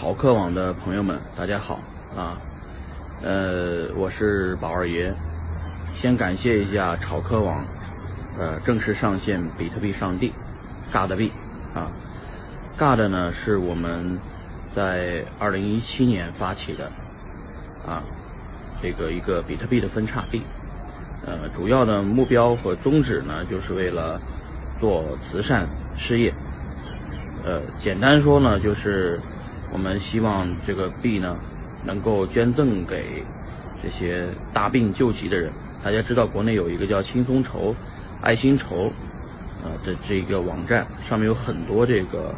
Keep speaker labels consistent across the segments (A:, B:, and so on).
A: 炒客网的朋友们，大家好啊！呃，我是宝二爷，先感谢一下炒客网，呃，正式上线比特币上帝，God 币啊，God 呢是我们在二零一七年发起的啊，这个一个比特币的分叉币，呃，主要的目标和宗旨呢，就是为了做慈善事业。呃，简单说呢，就是我们希望这个币呢，能够捐赠给这些大病救急的人。大家知道，国内有一个叫轻松筹、爱心筹，呃的这个网站，上面有很多这个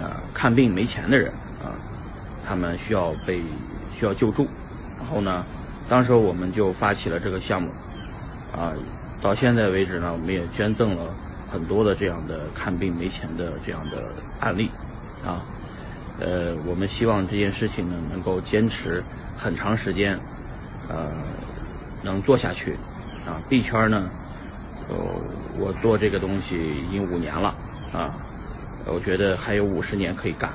A: 呃看病没钱的人啊，他们需要被需要救助。然后呢，当时我们就发起了这个项目，啊，到现在为止呢，我们也捐赠了。很多的这样的看病没钱的这样的案例，啊，呃，我们希望这件事情呢能够坚持很长时间，呃，能做下去，啊，币圈呢，呃，我做这个东西已经五年了，啊，我觉得还有五十年可以干，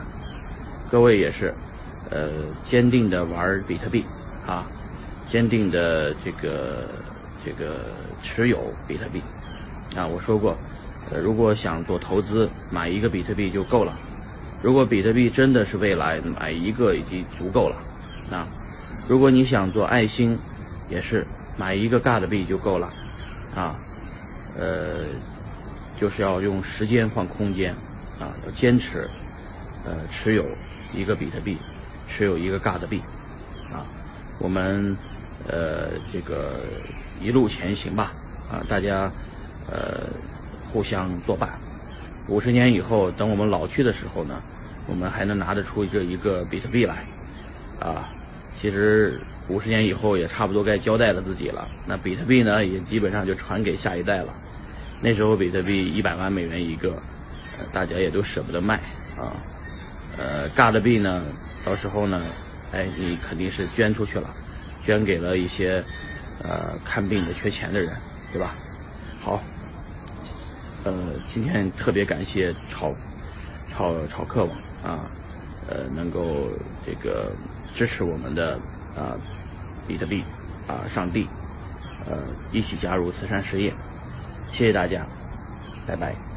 A: 各位也是，呃，坚定的玩比特币，啊，坚定的这个这个持有比特币，啊，我说过。呃，如果想做投资，买一个比特币就够了。如果比特币真的是未来，买一个已经足够了。啊，如果你想做爱心，也是买一个 God 币就够了。啊，呃，就是要用时间换空间，啊，要坚持，呃，持有一个比特币，持有一个 God 币，啊，我们呃这个一路前行吧。啊，大家呃。互相作伴，五十年以后，等我们老去的时候呢，我们还能拿得出这一个比特币来，啊，其实五十年以后也差不多该交代了自己了。那比特币呢，也基本上就传给下一代了。那时候比特币一百万美元一个，大家也都舍不得卖啊。呃，尬的币呢，到时候呢，哎，你肯定是捐出去了，捐给了一些呃看病的缺钱的人，对吧？好。呃，今天特别感谢炒炒炒客网啊，呃，能够这个支持我们的啊比特币啊上帝，呃，一起加入慈善事业，谢谢大家，拜拜。